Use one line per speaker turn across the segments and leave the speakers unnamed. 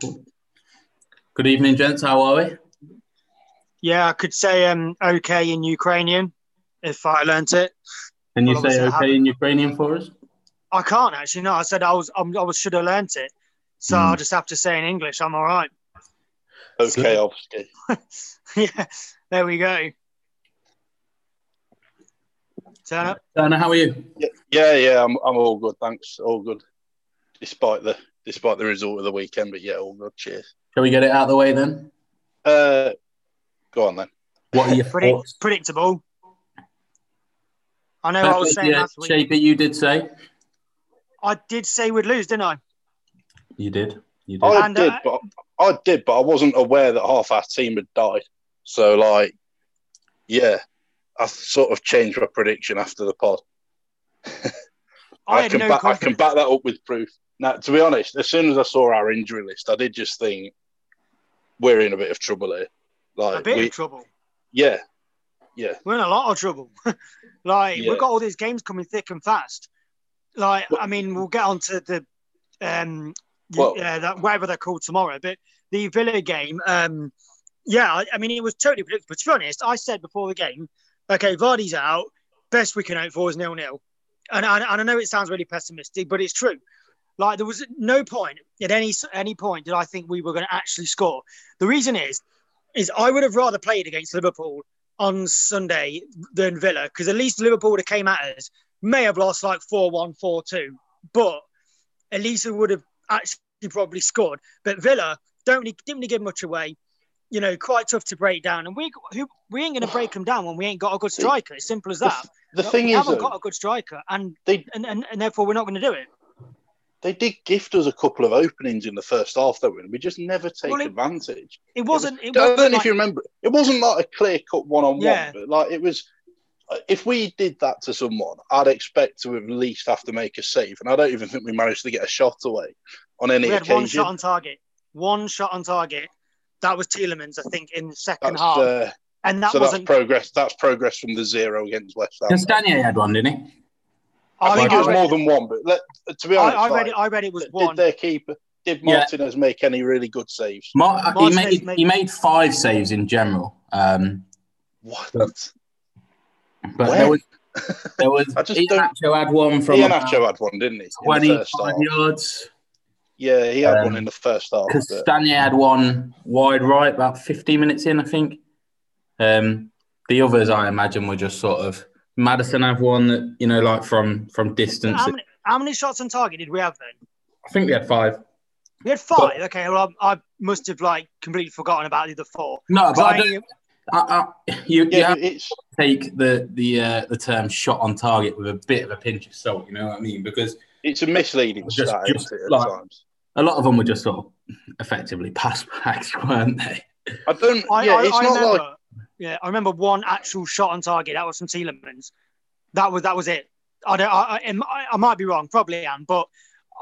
Good evening, gents. How are we?
Yeah, I could say um, okay in Ukrainian if I learnt it.
Can you
Well,
say okay in Ukrainian for us?
I can't actually. No, I said I was. I'm, I was should have learnt it. So
Hmm.
I'll just have to say in English. I'm all right.
Okay, obviously.
yeah, there we go. Turn up.
Dana, how are you?
Yeah, yeah, yeah, I'm, I'm all good. Thanks, all good. Despite the despite the result of the weekend, but yeah, all good. Cheers.
Can we get it out of the way then?
Uh, go on then.
What are your
Predict,
thoughts?
predictable. I know I was saying
yeah,
last week.
Shaper, you did say.
I did say we'd lose, didn't I?
You did. You did.
I
And,
did,
uh,
but I did, but I wasn't aware that half our team had died. So, like, yeah, I sort of changed my prediction after the pod.
I, had
can
no
back, I
confidence.
can back that up with proof. Now, to be honest, as soon as I saw our injury list, I did just think we're in a bit of trouble here. Like,
a bit
we,
of trouble.
yeah, yeah.
We're in a lot of trouble. like
Yeah.
we've got all these games coming thick and fast. Like
Well-
I mean, we'll get on to the um
Well-
uh, that whatever they're called tomorrow, but the Villa game, um, yeah, I, I mean it was totally predictable. To be honest, I said before the game, okay, Vardy's out. Best we can hope for is nil nil, and, and and I know it sounds really pessimistic, but it's true. Like there was no point at any any point did I think we were going to actually score. The reason is, is I would have rather played against Liverpool on Sunday than Villa because at least Liverpool would have came at us, may have lost like 4 1, 4 2, but at least we would have actually probably scored. But Villa don't really, didn't really give much away. You know, quite tough to break down. And we who, we ain't going to break them down when we ain't got a good striker. As simple as
The,
that.
the thing
we
is,
haven't
though,
got a good striker, and
they
and, and, and therefore we're not going to do it.
They did gift us a couple of openings in the first half, though, and we just never take
Well, it-
advantage.
It wasn't. It
I
wasn't
don't know
like-
if you remember. It wasn't like a clear cut one on one, but like it was. If we did that to someone, I'd expect to at least have to make a save, and I don't even think we managed to get a shot away on any
we had
occasion.
one shot on target. One shot on target. That was Tielemans, I think, in the second
That's,
half,
uh,
and that
so
wasn't.
progress. That's progress from the zero against West Ham.
Castagne had one, didn't he?
I, think it was
read
more than one, but let, to be honest,
I read
like,
it. I read it was
did
one.
their keeper did
Yeah.
Martinez make any really good saves?
Mar- he made
made-
he made five saves in general. Um,
What?
but
When?
there was there was
I just
Iheanacho had one from
Ian had one, didn't he? In the
twenty
first half.
five yards.
Yeah, he had
Um,
one in the first half. but-
Castagne had one wide right about 15 minutes in, I think. Um, the others, I imagine, were just sort of Maddison have one that you know, like from from distance.
How many, how many shots on target did we have then?
I think we had five.
We had five. okay, well, I, I must have like completely forgotten about the other four.
No, but I
So
don't, I, I, you, you
Yeah,
have
it's
to take the the uh, the term shot on target with a bit of a pinch of salt. You know what I mean? Because
it's a misleading
Just-
stat
just
isn't it, at
like-
times.
a lot of them were just sort of effectively pass backs, weren't they?
I don't.
I,
yeah,
I,
it's
I
not
remember.
like
Yeah, I remember one actual shot on target. That was from Tielemans. That was that was it. I don't. I, I, I might be wrong. Probably am, but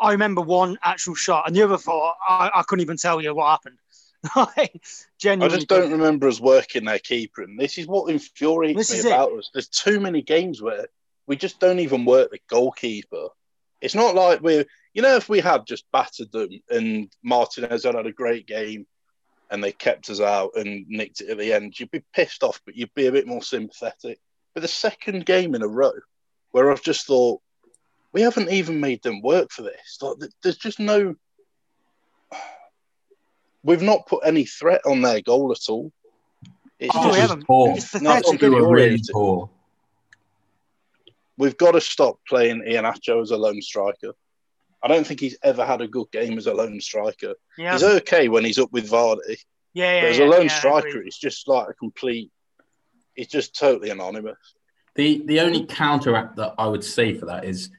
I remember one actual shot, and the other four, I, I couldn't even tell you what happened.
I just don't remember us working their keeper, and this is what infuriates
This
me
is it.
about us. There's too many games where we just don't even work the goalkeeper. It's not like we're, you know, if we had just battered them and Martinez had had a great game and they kept us out and nicked it at the end, you'd be pissed off, but you'd be a bit more sympathetic. But the second game in a row where I've just thought, we haven't even made them work for this. Like, there's just no. We've not put any threat on their goal at all. It's
Oh,
just
haven't.
poor.
It's
No,
pathetic.
Really poor.
We've got to stop playing Iheanacho as a lone striker. I don't think he's ever had a good game as a lone striker.
Yeah,
He's okay when he's up with Vardy,
yeah, yeah.
but as
yeah,
a lone
yeah,
striker,
agree.
he's just like a complete. He's just totally anonymous.
The the only counteract that I would say for that is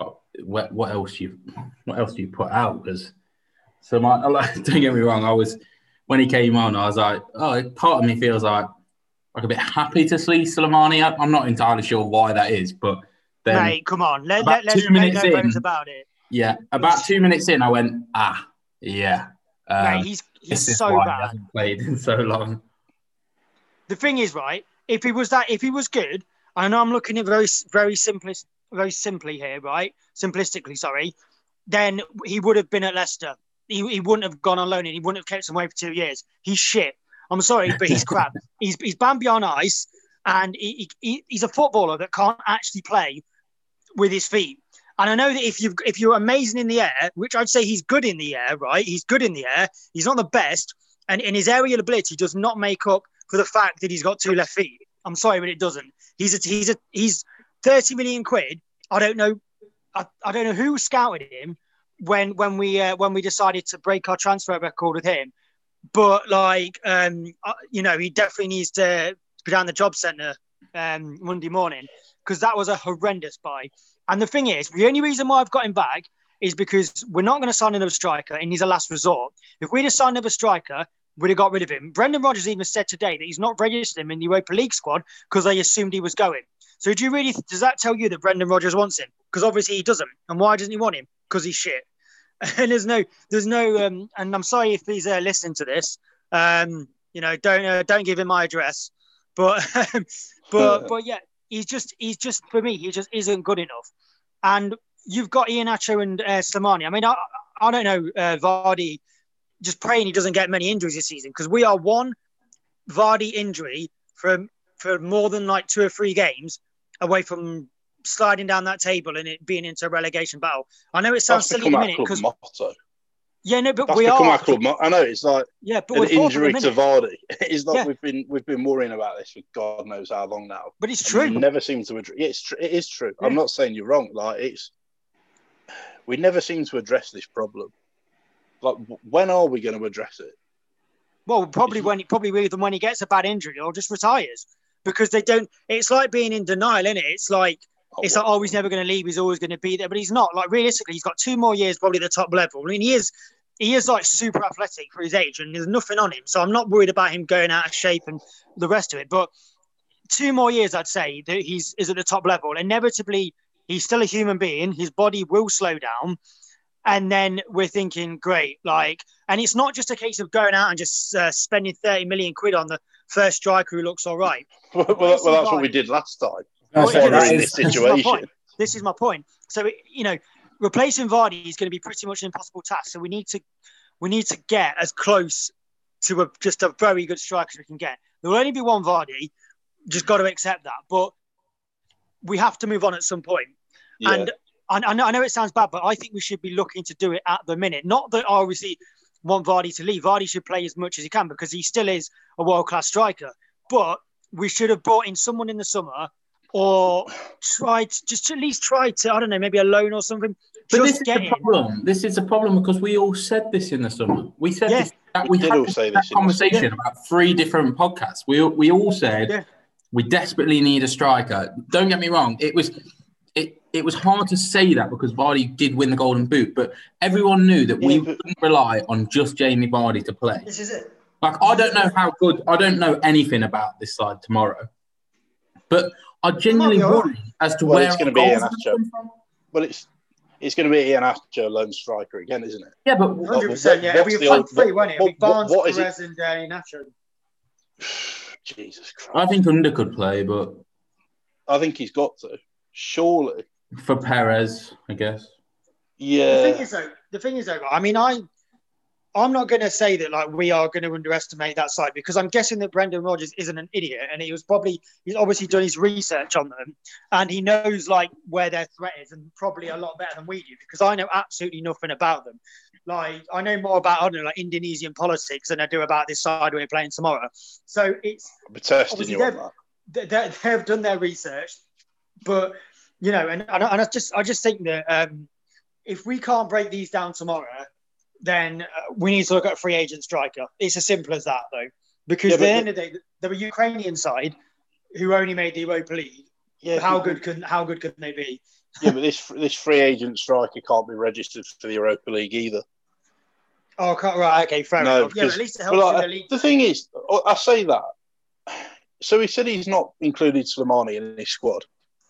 uh, what, what else you what else do you put out? Because so my like, don't get me wrong, I was when he came on, I was like, oh, part of me feels like like a bit happy to see Slimani. I- I'm not entirely sure why that is, but then
Mate, come on. Let,
about
let, let's
two
make
minutes
no
in-
bones about it.
Yeah, about two minutes in, I went, ah, yeah, um,
Mate, he's he's so bad.
hasn't played in so long.
the thing is, right? If he was that, if he was good, I know I'm looking at very, very simplest, very simply here, right? Simplistically, sorry. Then he would have been at Leicester. he, he wouldn't have gone on loan and he wouldn't have kept him away for two years. He's shit. I'm sorry, but he's crap. He's he's Bambi on ice, and he, he, he's a footballer that can't actually play with his feet. And I know that if you if you're amazing in the air, which I'd say he's good in the air, right? He's good in the air. He's not the best, and in his aerial ability does not make up for the fact that he's got two left feet. I'm sorry, but it doesn't. He's a he's a he's 30 million quid. I don't know. I, I don't know who scouted him when when we uh, when we decided to break our transfer record with him. But like, um, uh, you know, he definitely needs to be down the job centre um, Monday morning because that was a horrendous buy. And the thing is, the only reason why I've got him back is because we're not going to sign another striker, and he's a last resort. If we'd have signed another striker, we'd have got rid of him. Brendan Rodgers even said today that he's not registered him in the Europa League squad because they assumed he was going. So do you really does that tell you that Brendan Rodgers wants him? Because obviously he doesn't. And why doesn't he want him? Because he's shit. And there's no, there's no, um, and I'm sorry if he's uh, listening to this. Um, you know, don't uh, don't give him my address. But but but yeah, he's just he's just for me he just isn't good enough. And you've got Ian Iheanacho and uh, Slimani. I mean, I I don't know uh, Vardy. Just praying he doesn't get many injuries this season because we are one Vardy injury from for more than like two or three games away from sliding down that table and it being into a relegation battle. I know it sounds
That's
silly in a minute because. Yeah, no, but
That's
we
become
are.
our club. I know it's like
Yeah, but
an
we're fourth at the
injury to. Vardy. It's like
Yeah.
we've been we've been worrying about this for God knows how long now.
But it's true.
we never seem to address. Yeah, it's tr- it is true. I'm not saying you're wrong. Like it's we never seem to address this problem. Like when are we going to address it?
Well, probably when he probably with when he gets a bad injury or just retires because they don't. It's like being in denial, isn't it? It's like
Oh,
it's like oh he's never going to leave. He's always going to be there, but he's not. Like realistically, he's got two more years probably at the top level. I mean, he is he is like super athletic for his age, and there's nothing on him. So I'm not worried about him going out of shape and the rest of it. But two more years, I'd say that he's is at the top level. Inevitably, he's still a human being. His body will slow down. And then we're thinking, great, like, and it's not just a case of going out and just uh, spending 30 million quid on the first striker who looks all right.
well, well, well, that's what we did last time.
That's
Well,
When
what
we're
that
in
is.
this
This is my
situation.
point. This is my point. So, it- you know, replacing Vardy is going to be pretty much an impossible task. So we need to, we need to get as close to a, just a very good striker as we can get. There will only be one Vardy. Just got to accept that. But we have to move on at some point.
Yeah.
And I, I, know, I know it sounds bad, but I think we should be looking to do it at the minute. Not that I obviously want Vardy to leave. Vardy should play as much as he can because he still is a world class striker. But we should have brought in someone in the summer or try to, just at least try to, I don't know, maybe a loan or something.
But
just
this is
get
the
in.
problem. This is a problem because we all said this in the summer. We said
Yeah.
this, that
We
we,
did
had
all say this in the
conversation about three different podcasts. We we all said
Yeah.
we desperately need a striker. Don't get me wrong. It was it it was hard to say that because Vardy did win the Golden Boot, but everyone knew that we
Yeah, but-
wouldn't rely on just Jamie Vardy to play.
This is it.
Like I don't know how good. I don't know anything about this side tomorrow, but I genuinely
be
worry as to
Well,
where
it's gonna be
goals
an
are gonna
Nacho.
come from.
Well, it's it's going to be Iheanacho, lone striker again, isn't it?
Yeah, but
100%. Yeah,
What's
we
the
front
old-
three, wasn't it?
what-
With Barnes,
what- what is it?
And uh, Nacho.
Jesus Christ!
I think Under could play, but
I think he's got to. Surely,
for Perez, I guess. Yeah.
The
yeah.
thing is, though, the thing is, though, I mean, I, I'm not going to say that like we are going to underestimate that side because I'm guessing that Brendan Rodgers isn't an idiot, and he was probably he's obviously done his research on them, and he knows like where their threat is, and probably a lot better than we do because I know absolutely nothing about them. Like I know more about I don't know like Indonesian politics than I do about this side we're playing tomorrow. So it's
I'll be testing
Obviously, they've- they, they, they've done their research, but you know, and, and I just I just think that um, if we can't break these down tomorrow, then uh, we need to look at a free agent striker. It's as simple as that, though, because
Yeah,
at the end of the day, they're a Ukrainian side who only made the Europa League.
Yeah,
how good can how good can they be?
Yeah, but this this free agent striker can't be registered for the Europa League either.
Oh, can't, right, okay, fair
No,
enough. Yeah, but at least it helps
Well, like,
the league.
the thing is, I say that. So he said he's not included Slimani in his squad.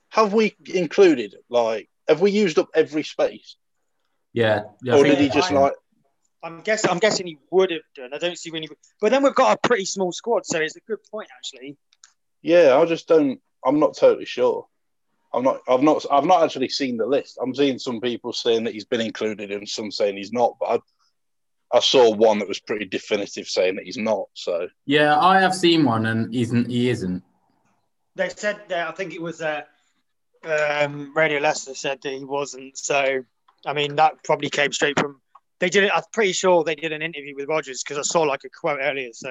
Have we included like? Have we used up every space,
Yeah. yeah
or did he just
I-
like?
I'm guessing I'm guessing he would have done. I don't see when he. But then we've got a pretty small squad, so it's a good point actually.
Yeah, I just don't. I'm not totally sure. I'm not. I've not. I've not actually seen the list. I'm seeing some people saying that he's been included and some saying he's not. But I I saw one that was pretty definitive saying that he's not. So
Yeah, I have seen one, and he's n- he isn't.
They said that I think it was uh, um, Radio Leicester said that he wasn't. So I mean that probably came straight from. They did it. I'm pretty sure they did an interview with Rodgers because I saw like a quote earlier. So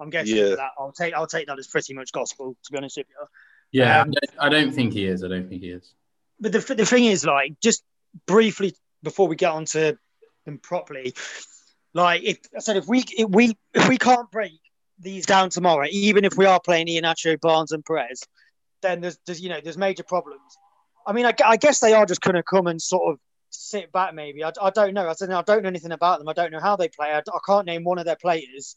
I'm guessing
Yeah.
that I'll take I'll take that as pretty much gospel. To be honest with you.
Yeah,
Um,
I, don't, think he is. I don't think he is.
But the, the thing is, like, just briefly before we get on to them properly, like, if I said, if we if we if we can't break these down tomorrow, even if we are playing Iheanacho, Barnes, and Perez, then there's, there's you know there's major problems. I mean, I, I guess they are just going to come and sort of sit back. Maybe I, I don't know. I said I don't know anything about them. I don't know how they play. I, I can't name one of their players.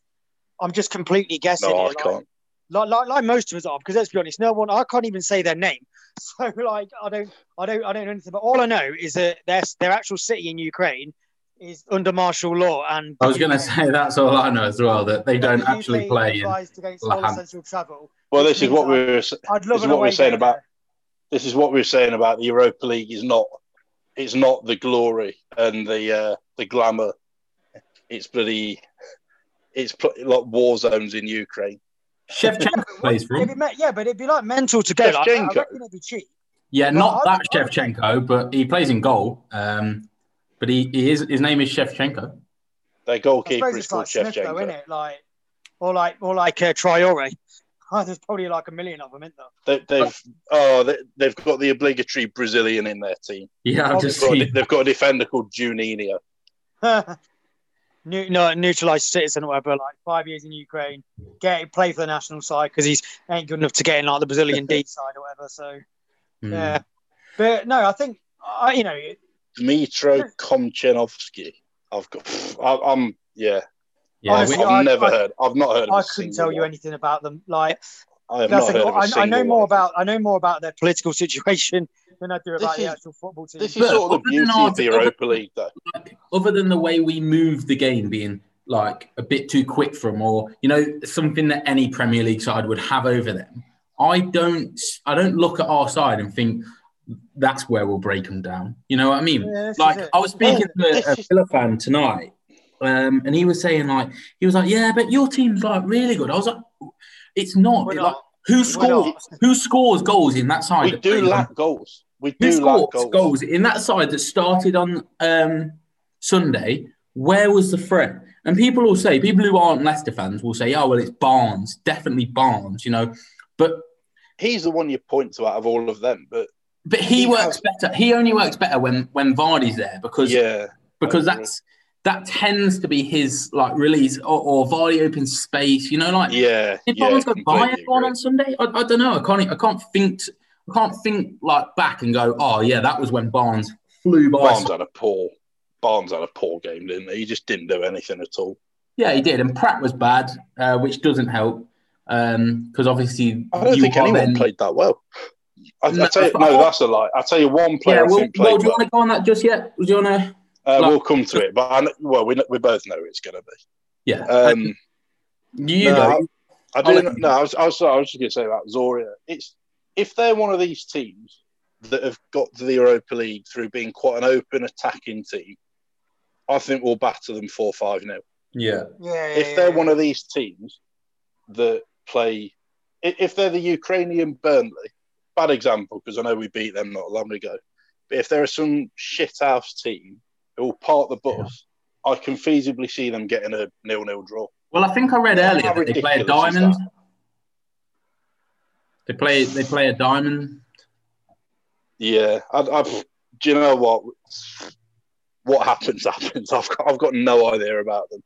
I'm just completely guessing.
no, I
like-
can't.
like, like, like most of us are, because let's be honest, no one I can't even say their name. So like I don't I don't I don't know anything. But all I know is that their their actual city in Ukraine is under martial law and
I was going to say that's all I know as well. That they don't
the
actually
UK
play. In,
advised against all essential travel.
Well, this is what we
I-
were.
I'd
This is what we
away
were saying
day
about. This is what we were saying about the Europa League. Is not. It's not the glory and the uh, the glamour. It's bloody. It's pl- like war zones in Ukraine.
Shevchenko plays for him.
me- yeah, but it'd be like mental to go. Like, I- I
Shevchenko.
reckon it'd be cheap.
Yeah,
Well,
not
I-
that
I-
Shevchenko, but he plays in goal. Um, but he, he is his name is Shevchenko.
Their
I
goalkeeper
suppose
is
it's
called
like Smith, though, isn't it? Like, or like, or like uh, Traore. Oh, there's probably like a million of them, isn't there?
They, they've oh they, they've got the obligatory Brazilian in their team.
Yeah, I've just
They've got, a, they've got a defender called Juninho.
New, no, neutralized citizen or whatever, like five years in Ukraine, get play for the national side because he's ain't good enough to get in like the Brazilian D side or whatever. So
Hmm.
yeah, but no, I think I, you know,
Dmytro Khomchenovskyi. I've got. I, I'm yeah.
Yeah,
Honestly,
we-
I've
I-
never
I-
heard. I've not heard. Of
I
a
couldn't
single
tell you anything about them. Like
I have not
the
heard of a
I, I
single
know more
of them.
about I know more about their political situation than I do
This
about the
is-
actual football team.
This is
But
sort of the beauty of the Europa League, though.
like, other than the way we move the game being like a bit too quick for them, or you know something that any premier league side would have over them i don't i don't look at our side and think that's where we'll break them down you know what i mean
Yeah,
like i was speaking to a, a Villa fan tonight um, and he was saying like he was like yeah but your team's like really good i was like it's not It, like who scores who scores goals in that side
We do
on-
lack goals. We
who
do lack goals.
goals in that side that started on um, Sunday? Where was the threat? And people will say, people who aren't Leicester fans will say, "Oh, well, it's Barnes, definitely Barnes," you know. But
He's the one you point to out of all of them. But
but he,
He
works
has-
better. He only works better when when Vardy's there because
yeah,
because
that's. agree.
That tends to be his like release or, or Vardy opens space. You know, like
yeah,
did
yeah.
Barnes go by
completely
everyone
agree.
on Sunday? I, I don't know. I can't. I can't think. I can't think like back and go, oh yeah, that was when Barnes flew by.
Barnes had a poor. Barnes had a poor game, didn't he? He just didn't do anything at all.
Yeah, he did, and Praet was bad, uh, which doesn't help because obviously
I don't think anyone
then-
played that well. I,
No,
I tell you, no, that's a lie. I'll tell you, one player
Yeah,
I
well, well, do you want to go on that just yet? Do you want to?
Uh,
like-
we'll come to it, but I, kn- well, we, we both know it's going to be.
Yeah,
Um,
you
no,
go.
I
I'll
do.
let
not
you
No, I was, I was. I was just going to say about Zoria. It's if they're one of these teams that have got to the Europa League through being quite an open attacking team, I think we'll batter them four five now.
Yeah,
yeah, yeah,
If they're one of these teams that play, if they're the Ukrainian Burnley, bad example because I know we beat them not long ago. But if there are some shithouse team who will park the bus, I can feasibly see them getting a nil-nil draw.
Well, I think I read
How
earlier that they play a diamond. They play. They play a diamond.
Yeah, I, I've. Do you know what? What happens happens. I've got, I've got no idea about them.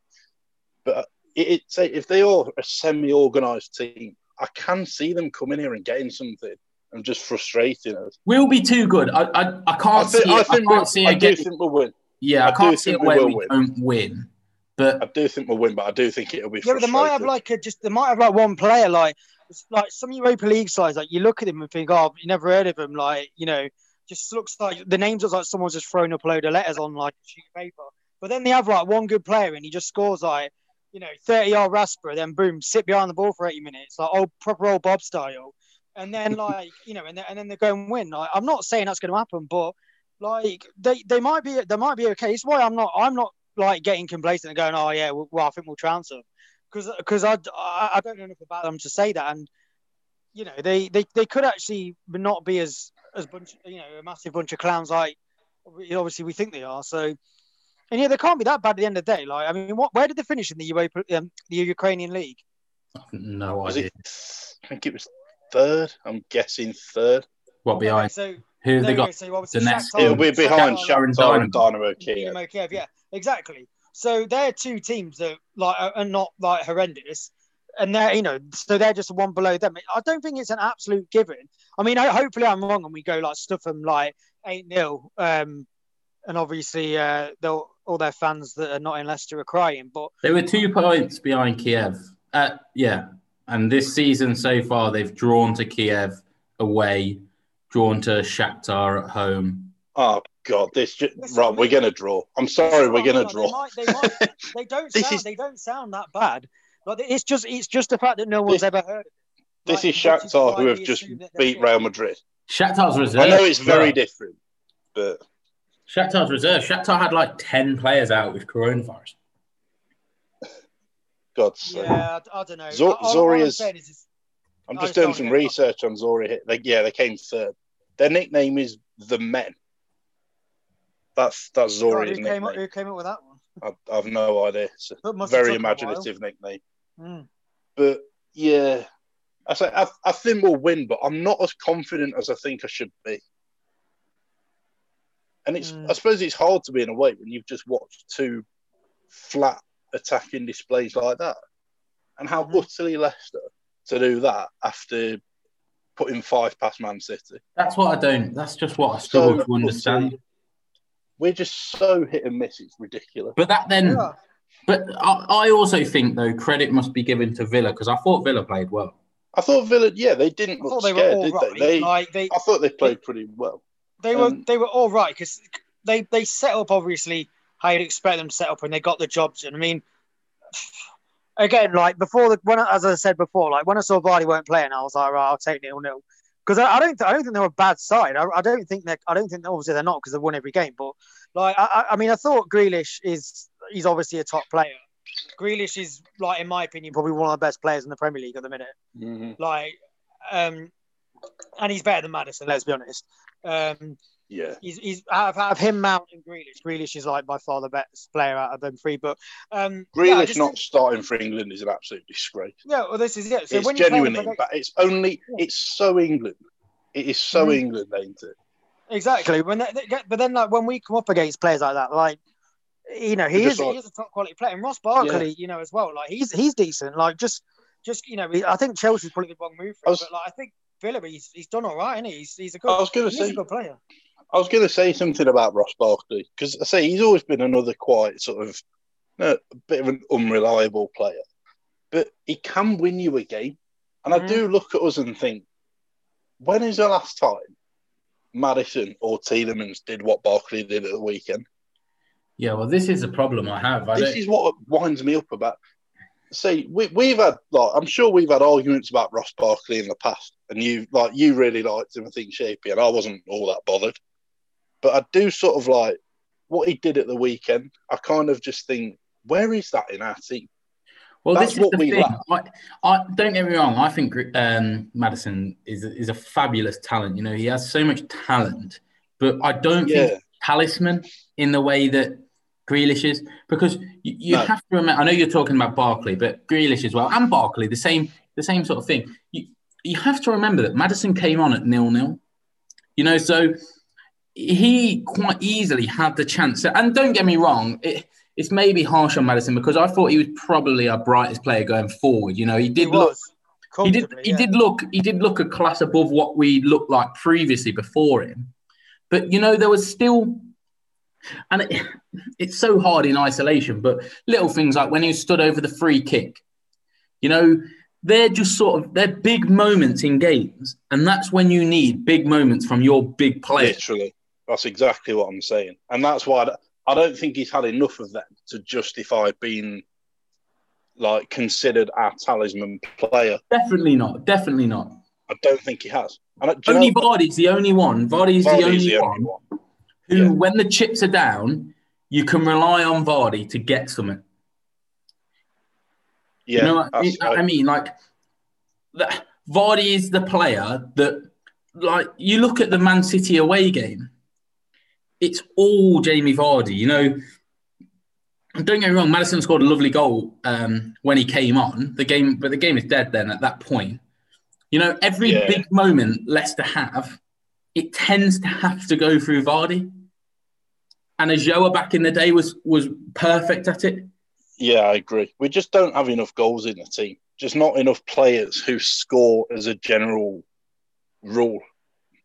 But uh, it, it say if they are a semi-organised team, I can see them coming here and getting something and just frustrating us.
We'll be too good. I I, I
I,
can't
think,
see.
I
it. I
think
can't
we,
see
I do
get.
think we'll win.
Yeah,
I
I
do
can't see
think
it
we
where
will
we
win.
don't win. But
I do think we'll win, but I do think it'll be
Yeah, but they might have like a just they might have like one player like it's like some Europa League sides like you look at them and think oh you never heard of him like you know just looks like the names look like someone's just thrown up a load of letters on like a sheet of paper but then they have like one good player and he just scores like you know 30 yard rasper then boom sit behind the ball for 80 minutes like old proper old Bob style and then like you know and then, and then they go and win like, I'm not saying that's going to happen but like they they might be they might be okay it's why I'm not I'm not like getting complacent and going, "Oh yeah, well, well I think we'll transfer," because because I, I I don't know enough about them to say that, and you know they they, they could actually not be as as bunch you know a massive bunch of clowns like obviously we think they are. So. And yeah, they can't be that bad at the end of the day. Like, I mean, what? Where did they finish in the Europa, um, the Ukrainian league?
No
Was
idea.
it? I think it was third. I'm guessing third.
What behind?
Okay, so
Who have they
we go.
got?
So obviously
Donetsk.
Shakhtar-
It'll be behind
Shakhtar-
Shakhtar and Dynamo Kiev.
Dynamo Kiev, yeah, exactly. So they're two teams that like are are not like horrendous, and they're you know so they're just one below them. I don't think it's an absolute given. I mean, ho- hopefully I'm wrong and we go like stuff them like eight 0 um, and obviously uh, they'll all their fans that are not in Leicester are crying. But
They were two points behind Kiev. Uh, yeah, and this season so far they've drawn to Kiev away, drawn to Shakhtar at home.
Oh God, this ju-
Listen,
right. We're gonna draw. I'm sorry, we're gonna
They
draw.
might, they, might, they don't
This
sound
is-
they don't sound that bad. Like it's just it's just the fact that no one's
This-
ever heard. Of it.
This
Like,
is
which
Shakhtar who have just
assume that they're
beat. Real Madrid.
Shakhtar's reserve.
I know it's very
well.
different, but
Shakhtar's reserve. Shakhtar had like ten players out with coronavirus.
God's sake.
Yeah, I, I don't know.
Zor-
All- all I'm
Zoria's-
saying is it's-
I'm just
just
doing some research on Zori. They, yeah, they came third. Their nickname is the Men. That's that's Zori's
who came up who came up with that one?
I, I've no idea. It's a
have
very
took 'em a
imaginative nickname.
Mm.
But yeah, I say I, I think we'll win, but I'm not as confident as I think I should be. And it's
Mm.
I suppose it's hard to be in a way when you've just watched two flat attacking displays like that, and how
Mhm.
utterly Leicester to do that after putting five past Man City.
That's what I don't. That's just what I struggle
So
to understand.
We're just so hit and miss. It's ridiculous.
But that then.
Yeah.
But I, I also think though credit must be given to Villa because I thought Villa played well.
I thought Villa, yeah, they didn't look
they
scared, did
right.
they? they
like they
I thought they played pretty well.
they were
um,
they were all right because they they set up obviously how you'd expect them to set up and they got the jobs done. I mean, again, like before the when I, as I said before, like when I saw Vardy weren't playing, I was like, right, I'll take nil nil because I, I don't th- I don't think they're a bad side. I, I don't think they I don't think obviously they're not because they've won every game. But like I, I- mean, I thought Grealish is he's obviously a top player. Grealish is like in my opinion probably one of the best players in the Premier League at the minute. Like, um, and he's better than Maddison. Let's be honest. Um,
Yeah.
he's he's out of, out of him, Mount and Grealish. Grealish is like by far the best player out of them three. But um, yeah, just
not starting for England is an absolute disgrace.
yeah, well, this is it. So
it's genuinely, but it's only, it's so England. It is so
Mhm.
England, ain't it?
exactly when they, they get, but then like when we come up against players like that, like you know, he is,
like,
he is a top quality player, and Ross Barkley, you know, as well. Like he's he's decent. Like just just you know, I think Chelsea's probably the wrong move for him,
was-
but like I think Villa, he's, he's done all right, and he? he's he's a good I
was going to
he's a
say,
good player.
I was going to say something about Ross Barkley because I say he's always been another quite sort of uh, a bit of an unreliable player, but he can win you a game. And
Mhm.
I do look at us and think, when is the last time Maddison or Tielemans did what Barkley did at the weekend?
Yeah, well, this is a problem I have. I
this
don't,
is what winds me up about. See, we, we've had like I'm sure we've had arguments about Ross Barkley in the past, and you like you really liked him, I think Shapey, and I wasn't all that bothered. But I do sort of like what he did at the weekend. I kind of just think, where is that in our team?
well,
that's
this is
what
the
we
thing. I, I don't get me wrong. I think um, Maddison is is a fabulous talent. You know, he has so much talent, but I don't
Yeah,
think talisman in the way that Grealish is because you, you
No.
have to remember. I know you're talking about Barkley, but Grealish as well, and Barkley, the same, the same sort of thing. You you have to remember that Maddison came on at nil nil. You know, so he quite easily had the chance. And don't get me wrong, it, it's maybe harsh on Maddison because I thought he was probably our brightest player going forward. You know, he
He
did look he did he
yeah.
did look he did look a class above what we looked like previously before him but you know there was still and it, it's so hard in isolation but little things like when he stood over the free kick you know they're just sort of they're big moments in games and that's when you need big moments from your big players
literally, that's exactly what I'm saying, and that's why I don't- think he's had enough of them to justify being like considered our talisman player.
definitely not definitely not
I don't think he has. And I- do you
only
know-
Vardy's the only one Vardy's, the only
the
one
one.
who,
Yeah.
when the chips are down, you can rely on Vardy to get something.
Yeah,
you know what I mean? I mean, like that, Vardy is the player that, like, you look at the Man City away game. It's all Jamie Vardy. You know, don't get me wrong. Maddison scored a lovely goal um, when he came on. The game, but the game is dead then at that point. You know, every
Yeah.
big moment Leicester have, it tends to have to go through Vardy. And Ulloa back in the day was was perfect at it.
Yeah, I agree. We just don't have enough goals in the team. Just not enough players who score as a general rule.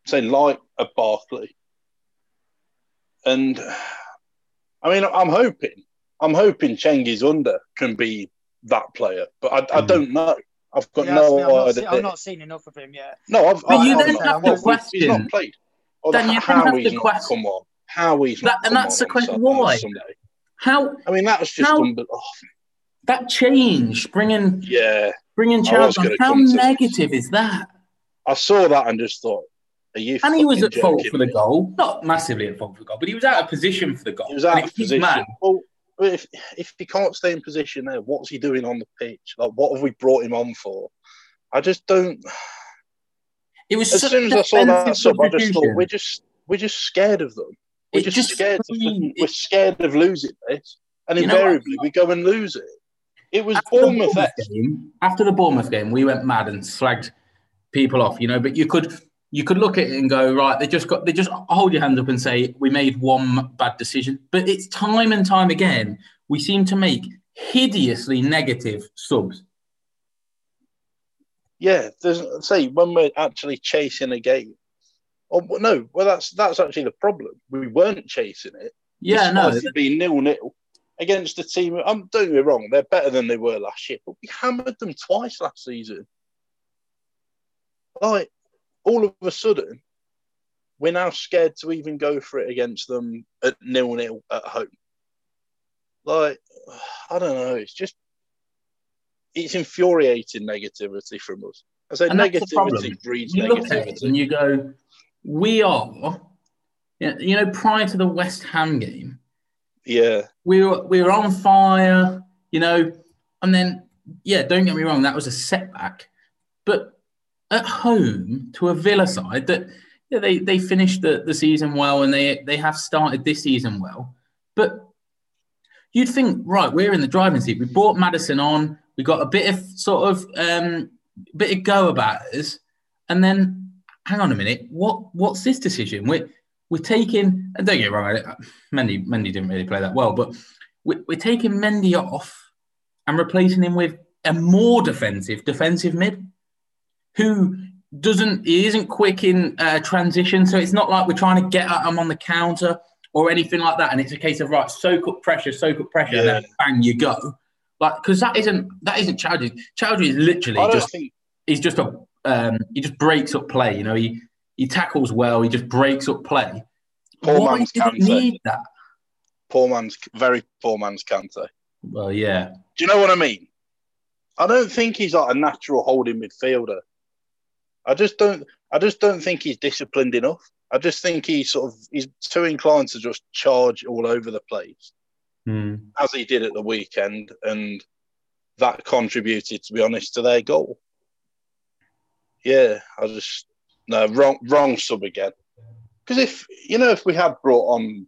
Say like a Barkley. And I mean, I'm hoping, I'm hoping Cengiz Under can be that player, but I, I
Mm.
don't know. I've got
Yeah,
no
I've, not
idea.
seen, I've not seen enough of him yet.
No, I've.
But
I,
you
I've
then
not-
have
what,
the
He's
question-
not played. Or
Dan, you then
how
have
he's
the question-
come on. How he's not
That- and that's the question, why?
Sunday.
How
I mean, that was just
How-
unbe- oh,
that change, bringing
yeah.
bringing
I
Charles on, how
come this.
negative is that?
I saw that and just thought, are you?
And he was at fault for the goal, not massively at fault for the goal, but he was out of position for the goal.
He was out of position.
man.
Well, if if he can't stay in position there, what's he doing on the pitch? Like, what have we brought him on for? I just don't.
It was
As soon as I saw that sub, I just thought we're just we're just scared of them. We're just,
just
scared. Of, we're scared of losing this, and
You know what?
invariably we go and lose it. It was
after the
Bournemouth.
Bournemouth game, after the Bournemouth game, we went mad and slagged people off, you know. But you could you could look at it and go, right, they just got they just hold your hand up and say we made one bad decision. But it's time and time again we seem to make hideously negative subs.
Yeah, there's say when we're actually chasing a game. Oh no, well that's that's actually the problem. We weren't chasing it.
Yeah, no,
it being nil nil against a team. I'm don't me wrong, they're better than they were last year, but we hammered them twice last season. Like all of a sudden, we're now scared to even go for it against them at nil nil at home. Like I don't know, it's just it's infuriating negativity from us. I say
And that's the problem.
negativity breeds
you look at it
negativity.
and you go, we are, you know, prior to the West Ham game,
Yeah,
we were we were on fire, you know, and then yeah, don't get me wrong, that was a setback, but at home to a Villa side that yeah, they they finished the, the season well and they they have started this season well, but you'd think right, we're in the driving seat. We bought Maddison on, we got a bit of sort of um, bit of go about us, and then hang on a minute, what what's this decision? We're we're taking, and don't get wrong, Mendy Mendy didn't really play that well, but we're, we're taking Mendy off and replacing him with a more defensive defensive mid who doesn't he isn't quick in uh, transition, so it's not like we're trying to get at him on the counter or anything like that. And it's a case of right, soak up pressure, soak up pressure, and then bang, you go. Like because that isn't that isn't Choudhury. Choudhury is literally just
think
he's just a um, he just breaks up play. You know, he he tackles well. He just breaks up play.
Poor
Why
man's Kante.
need that?
poor man's very poor man's Kante.
Well, yeah,
Do you know what I mean? I don't think he's like a natural holding midfielder. I just don't. I just don't think he's disciplined enough. I just think he's sort of he's too inclined to just charge all over the place,
Hmm.
as he did at the weekend, and that contributed, to be honest, to their goal. Yeah, I just no wrong wrong sub again. Because if you know if we had brought on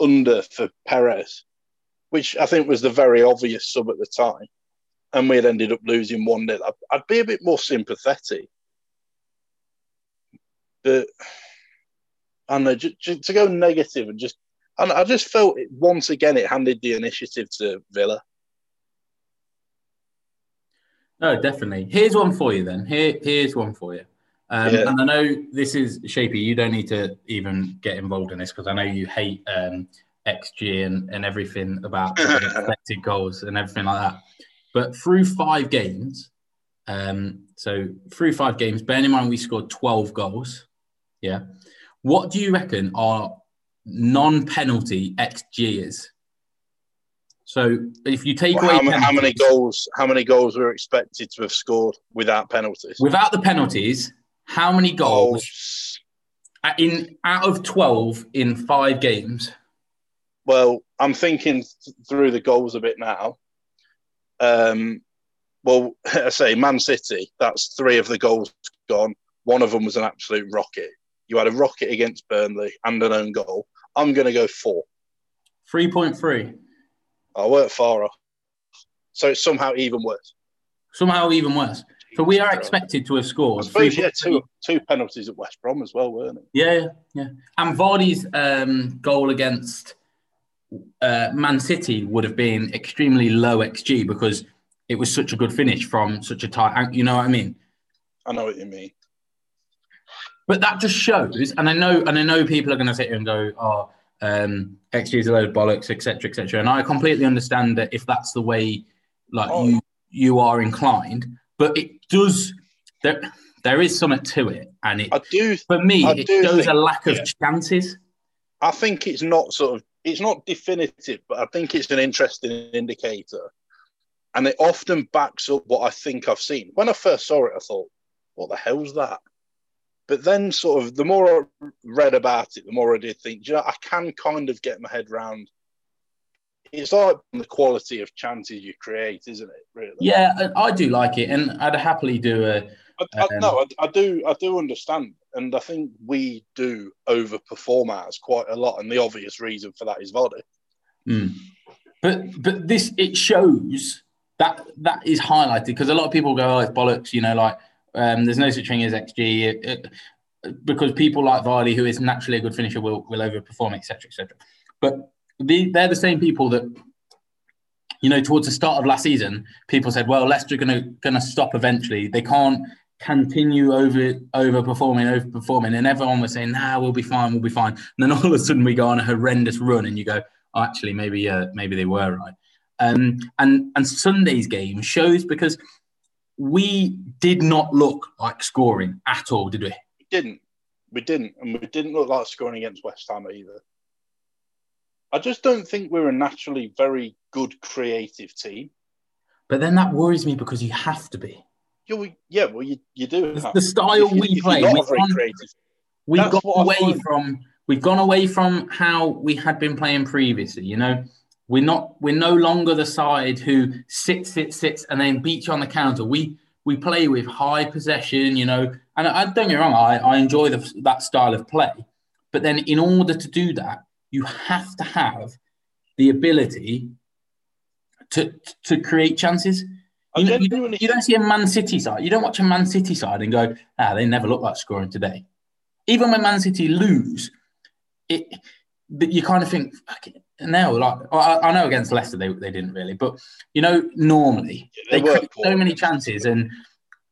under for Perez, which I think was the very obvious sub at the time, and we had ended up losing one 0 I'd, I'd be a bit more sympathetic. But I don't know just, just to go negative and just, and I just felt it once again it handed the initiative to Villa.
No, definitely. Here's one for you then. Here, here's one for you. Um,
Yeah.
And I know this is Shapey. You don't need to even get involved in this because I know you hate um, XG and, and everything about expected goals and everything like that. But through five games, um, so through five games, bearing in mind we scored 12 goals. Yeah. What do you reckon our non penalty XG is? So if you take
Well,
away
how, how many goals? How many goals were expected to have scored without penalties?
without the penalties, how many goals
Oh,
in out of 12 in five games?
Well, I'm thinking th- through the goals a bit now. Um, well, I say Man City. That's three of the goals gone. One of them was an absolute rocket. You had a rocket against Burnley and an own goal. I'm going to go four.
3.3.
I weren't far off. So it's somehow even worse.
Somehow even worse. So we are expected to have
I
scored.
suppose, yeah, two, two penalties at West Brom as well, weren't it?
Yeah, yeah, yeah. And Vardy's um, goal against uh, Man City would have been extremely low XG because it was such a good finish from such a tight. You know what I mean?
I know what you mean.
But that just shows, and I know, and I know people are going to sit here and go, "Oh, um, XG is a load of bollocks, etc., etc." And I completely understand that if that's the way, like
Oh.
you you are inclined, but it does there there is something to it, and it
I do.
for me
I
it shows a lack of
yeah.
chances.
I think it's not sort of it's not definitive, but I think it's an interesting indicator, and it often backs up what I think I've seen. When I first saw it, I thought, "What the hell's that?" But then, sort of, the more I read about it, the more I did think, you know, I can kind of get my head round. It's like the quality of chances you create, isn't it? Really?
Yeah, I, I do like it, and I'd happily do a.
I, I,
Um,
no, I, I do. I do understand, and I think we do overperform ours quite a lot. And the obvious reason for that is Vardy.
Mm. But but this it shows that that is highlighted because a lot of people go, oh, it's bollocks, you know, like um, there's no such thing as XG. It- it- because people like Vardy, who is naturally a good finisher, will will overperform, etc., etc. But the, they're the same people that, you know, towards the start of last season, people said, well, Leicester are gonna stop eventually. They can't continue over overperforming, overperforming, and everyone was saying, nah, we'll be fine, we'll be fine. And then all of a sudden we go on a horrendous run, and you go, oh, actually, maybe uh, maybe they were right. Um, and and Sunday's game shows because we did not look like scoring at all, did we?
We didn't. We didn't, and we didn't look like scoring against West Ham either. I just don't think we're a naturally very good creative team.
But then that worries me because you have to be.
Yeah, we, yeah well, you, you do.
The,
have
the style
If
we
if
play, we've gone,
creative.
we've gone away from we've gone away from how we had been playing previously. You know, we're not we're no longer the side who sits, sits, sits, and then beats you on the counter. We we play with high possession. You know, and I, don't get me wrong, I, I enjoy the, that style of play. But then, in order to do that, you have to have the ability to to create chances. You, know, you, don't, you don't see a Man City side. You don't watch a Man City side and go, ah, they never look like scoring today. Even when Man City lose, it that you kind of think, "Fucking no, like I, I know against Leicester they, they didn't really, but you know normally
Yeah, they
they, create so many chances and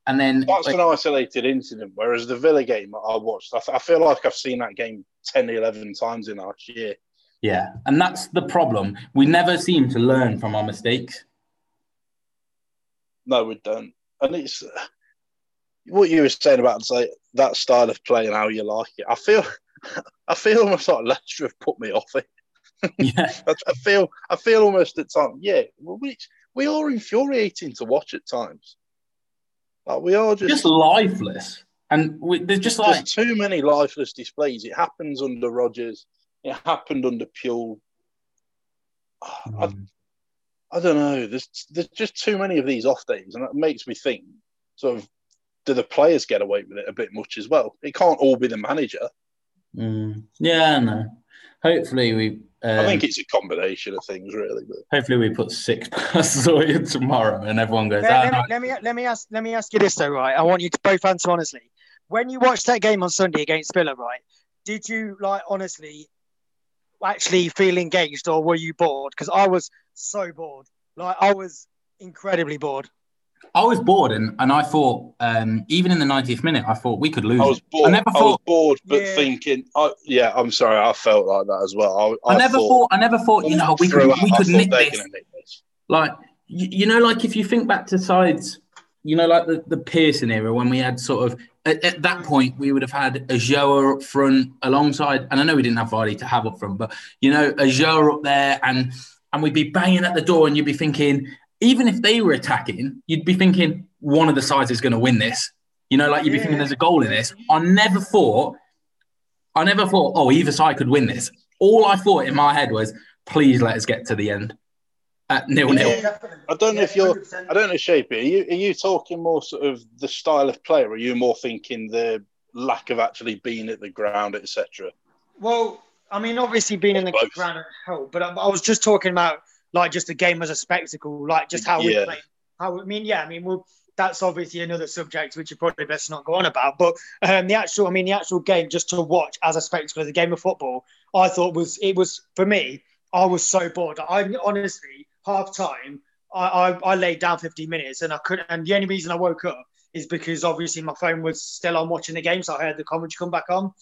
and then
That's
like,
an isolated incident. Whereas the Villa game I watched, I, I feel like I've seen that game 10, 11 times in last year.
yeah, and that's the problem. We never seem to learn from our mistakes.
No, we don't. And it's what you were saying about say, that style of play and how you like it. I feel, I feel almost like Leicester have put me off it.
Yeah,
I, I feel, I feel almost at times. Yeah, well, we we are infuriating to watch at times. Like we are just
just lifeless, and we, there's just like
There's too many lifeless displays. It happens under Rodgers. It happened under Puel. I, I don't know. There's there's just too many of these off days, and that makes me think. Sort of, do the players get away with it a bit much as well? It can't all be the manager.
Mm, yeah, no. Hopefully we. Um,
I think it's a combination of things, really. But
hopefully we put six passes away tomorrow, and everyone goes.
Let,
"Ah,
let me, let me let me ask let me ask you this though, right? I want you to both answer honestly. When you watched that game on Sunday against Villa, right? Did you like honestly actually feel engaged, or were you bored? Because I was so bored. Like I was incredibly bored.
I was bored, and, and I thought, um, even in the 90th minute, I thought we could lose.
I was bored.
I
I,
never
was
thought.
bored, but
Yeah.
thinking, I, yeah, I'm sorry, I felt like that as well. I,
I, never thought. I never thought. You know, we could. We could nick this.
nick this.
Like you, you know, like if you think back to sides, you know, like the, the Pearson era when we had sort of at, at that point we would have had Ulloa up front alongside, and I know we didn't have Vardy to have up front, but you know, Ulloa up there, and and we'd be banging at the door, and you'd be thinking, even if they were attacking, you'd be thinking one of the sides is going to win this. You know, like you'd be thinking there's a goal in this. I never thought, I never thought, oh, either side could win this. All I thought in my head was please let us get to the end at nil nil.
Yeah. I don't know if you're. I don't know, Shape. Are you are you talking more sort of the style of play, Or are you more thinking the lack of actually being at the ground, etc.?
Well, I mean, obviously being in the Both. ground helped, but I, I, was just talking about like just the game as a spectacle, like just how yeah. we play. How I mean, yeah, I mean, well, that's obviously another subject which you probably best not go on about. But um, the actual, I mean, the actual game just to watch as a spectacle, the game of football, I thought was it was for me. I was so bored. I honestly half time. I, I, I laid down 15 minutes and I couldn't. And the only reason I woke up is because obviously my phone was still on watching the game, so I heard the commentary come back on.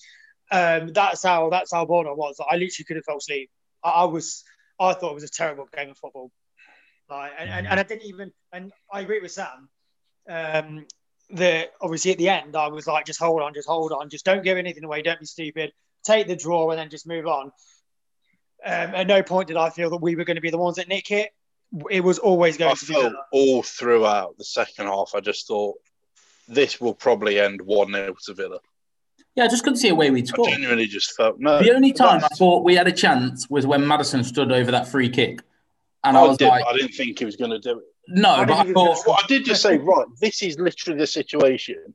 Um, that's how that's how bored I was. I literally could have fell asleep. I, I was I thought it was a terrible game of football. Like, and, and, and I didn't even. And I agree with Sam. Um, the obviously at the end, I was like, just hold on, just hold on, just don't give anything away, don't be stupid, take the draw, and then just move on. Um, at no point did I feel that we were going to be the ones that nick it. It was always going I to be.
all throughout the second half. I just thought this will probably end one 0 to Villa.
Yeah, I just couldn't see a way we'd score.
I genuinely just felt no.
The only time I thought we had a chance was when Maddison stood over that free kick, and I, I was
did,
like,
I didn't think he was going to do it.
No, I but I thought
well, I did just say right. This is literally the situation.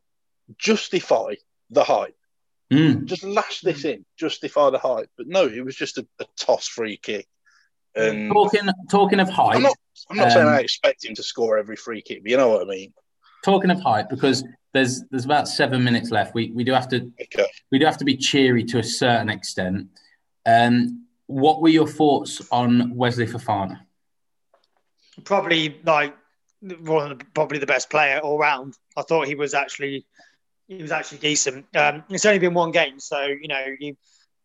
Justify the hype.
Mm.
Just lash this in. Justify the hype. But no, it was just a, a toss free kick. And
talking talking of hype,
I'm not. I'm not um, saying I expect him to score every free kick, but you know what I mean.
Talking of hype, because there's there's about seven minutes left. We we do have to
okay.
we do have to be cheery to a certain extent. Um, what were your thoughts on Wesley Fofana?
Probably like one of the, probably the best player all round. I thought he was actually he was actually decent. Um, it's only been one game, so you know you,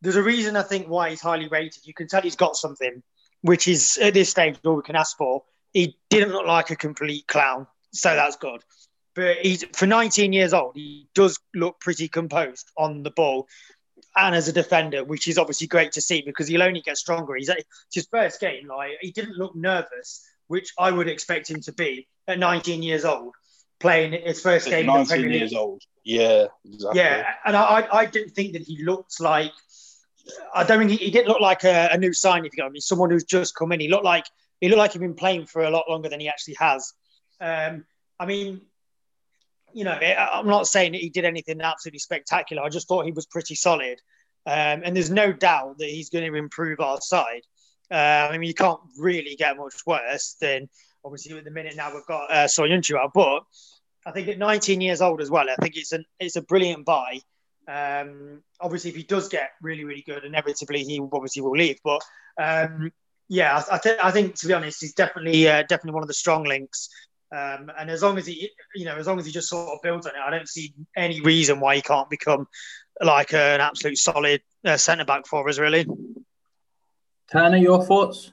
there's a reason I think why he's highly rated. You can tell he's got something, which is at this stage all we can ask for. He didn't look like a complete clown, so that's good but he's for 19 years old. He does look pretty composed on the ball and as a defender, which is obviously great to see because he'll only get stronger. He's it's his first game. Like he didn't look nervous, which I would expect him to be at 19 years old, playing his first game.
19 years old. Yeah, exactly.
Yeah, and I, I didn't think that he looked like. I don't mean he, he didn't look like a, a new sign. If you know, I mean, someone who's just come in. He looked like he looked like he'd been playing for a lot longer than he actually has. Um, I mean, you know, I'm not saying that he did anything absolutely spectacular. I just thought he was pretty solid. Um, and there's no doubt that he's going to improve our side. Uh, I mean, you can't really get much worse than obviously at the minute now we've got uh, Soyuncu out. But I think at 19 years old as well, I think it's an it's a brilliant buy. Um, obviously, if he does get really really good, inevitably he obviously will leave. But um, yeah, I, th- I, think to be honest, he's definitely uh, definitely one of the strong links. Um, and as long as he, you know, as long as he just sort of builds on it, I don't see any reason why he can't become like an absolute solid uh, centre back for us, really.
Turner, your thoughts?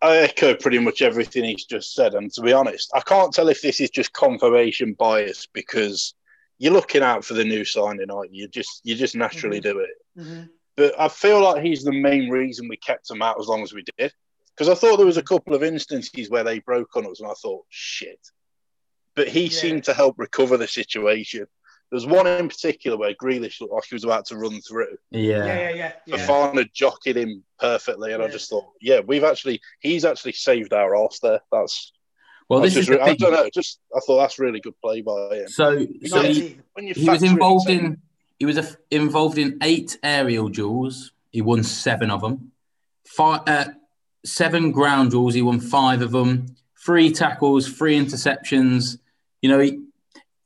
I echo pretty much everything he's just said. And to be honest, I can't tell if this is just confirmation bias because you're looking out for the new signing, aren't you? You just you just naturally mm-hmm. do it.
Mm-hmm.
But I feel like he's the main reason we kept him out as long as we did. Because I thought there was a couple of instances where they broke on us, and I thought, shit. But he yeah. seemed to help recover the situation. There's one in particular where Grealish looked like he was about to run through.
Yeah, yeah, yeah. yeah.
Fofana jockeyed him perfectly, and yeah. I just thought, yeah, we've actually he's actually saved our arse there. That's
well, this
is
re- I
don't know. Just I thought that's really good play by him.
So, so he, he was involved in he was a, involved in eight aerial duels. He won seven of them. Five, uh, seven ground duels. He won five of them. Three tackles, three interceptions. You know, he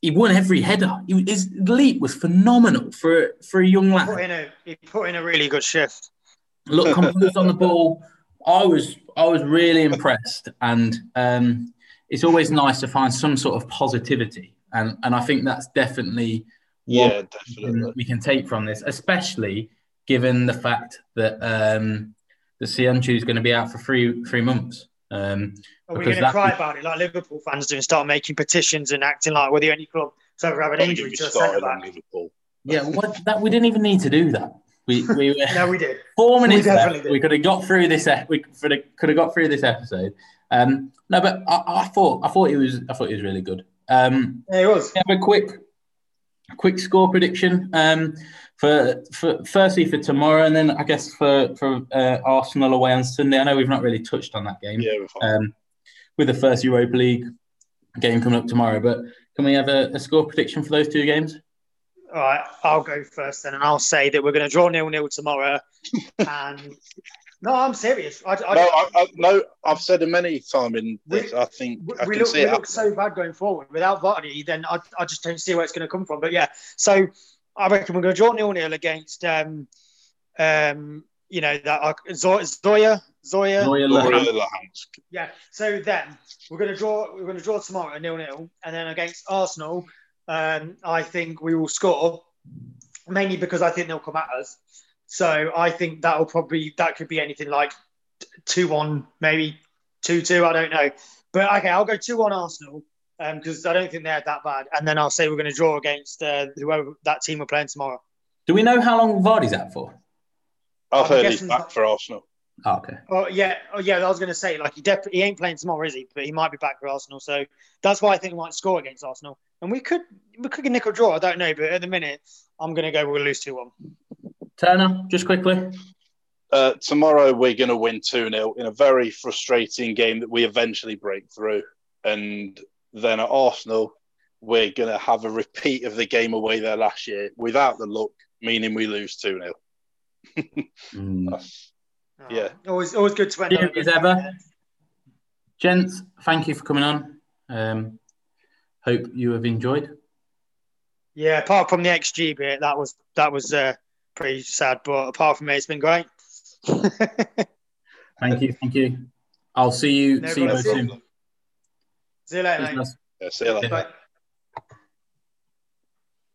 he won every header. He, his leap was phenomenal for for a young lad.
He put in a, he put in a really good shift.
Look, composed on the ball. I was I was really impressed, and um, it's always nice to find some sort of positivity, and and I think that's definitely
yeah, definitely
we can take from this, especially given the fact that um, that Soyuncu is going to be out for three three months. Um,
Are we going to cry about it like Liverpool fans do and start making petitions and acting like we're the only club to ever have an injury to a centre back?
Yeah, what, that we didn't even need to do that. We, we
no, we did.
Four minutes we left. Did. We could have got through this. We could have, could have got through this episode. Um, no, but I, I, thought I thought it was I thought it was really good. Um,
yeah, it was.
Have a quick a quick score prediction um, for, for firstly for tomorrow, and then I guess for for uh, Arsenal away on Sunday. I know we've not really touched on that game.
Yeah, we're fine.
Um, with the first Europa League game coming up tomorrow, but can we have a, a score prediction for those two games?
All right, I'll go first then, and I'll say that we're going to draw nil nil tomorrow. and no, I'm serious. I, I,
no, I, I, no, I've said it many times in this.
We-
I think
we,
I
we
can
look,
see
we
it.
look so bad going forward. Without Vardy, then I, I just don't see where it's going to come from. But yeah, so I reckon we're going to draw nil nil against, um, um, you know, that uh, Zo- Zoya, Zoya.
Zoya
Laura
Luhansk.
Luhansk.
Yeah. So then we're going to draw. We're going to draw tomorrow nil nil, and then against Arsenal, um, I think we will score mainly because I think they'll come at us. So I think that'll probably that could be anything like two one, maybe two two. I don't know, but okay, I'll go two one Arsenal because I don't think they're that bad, and then I'll say we're going to draw against uh, whoever that team we're playing tomorrow.
Do we know how long Vardy's out for?
I've
I'm
heard he's back
that-
for Arsenal.
Oh, okay.
Oh yeah, oh yeah. I was going to say like he definitely he ain't playing tomorrow, is he? But he might be back for Arsenal, so that's why I think we might score against Arsenal, and we could we could nick or draw. I don't know, but at the minute I'm going to go we'll lose two one.
Turner, just quickly.
Uh, tomorrow we're going to win 2 0 in a very frustrating game that we eventually break through. And then at Arsenal, we're going to have a repeat of the game away there last year without the luck, meaning we lose 2 0.
Mm.
Yeah.
always always good to end. on a
Cheers,
good
Eva.
note.
Gents, thank you for coming on. Um, hope you have enjoyed.
Yeah, apart from the XG bit, that was that was uh, pretty sad. But apart from it, it's been great.
Thank you, thank you. I'll see you.
No
see you both soon.
See you later, mate.
Yeah, see you later.
Bye.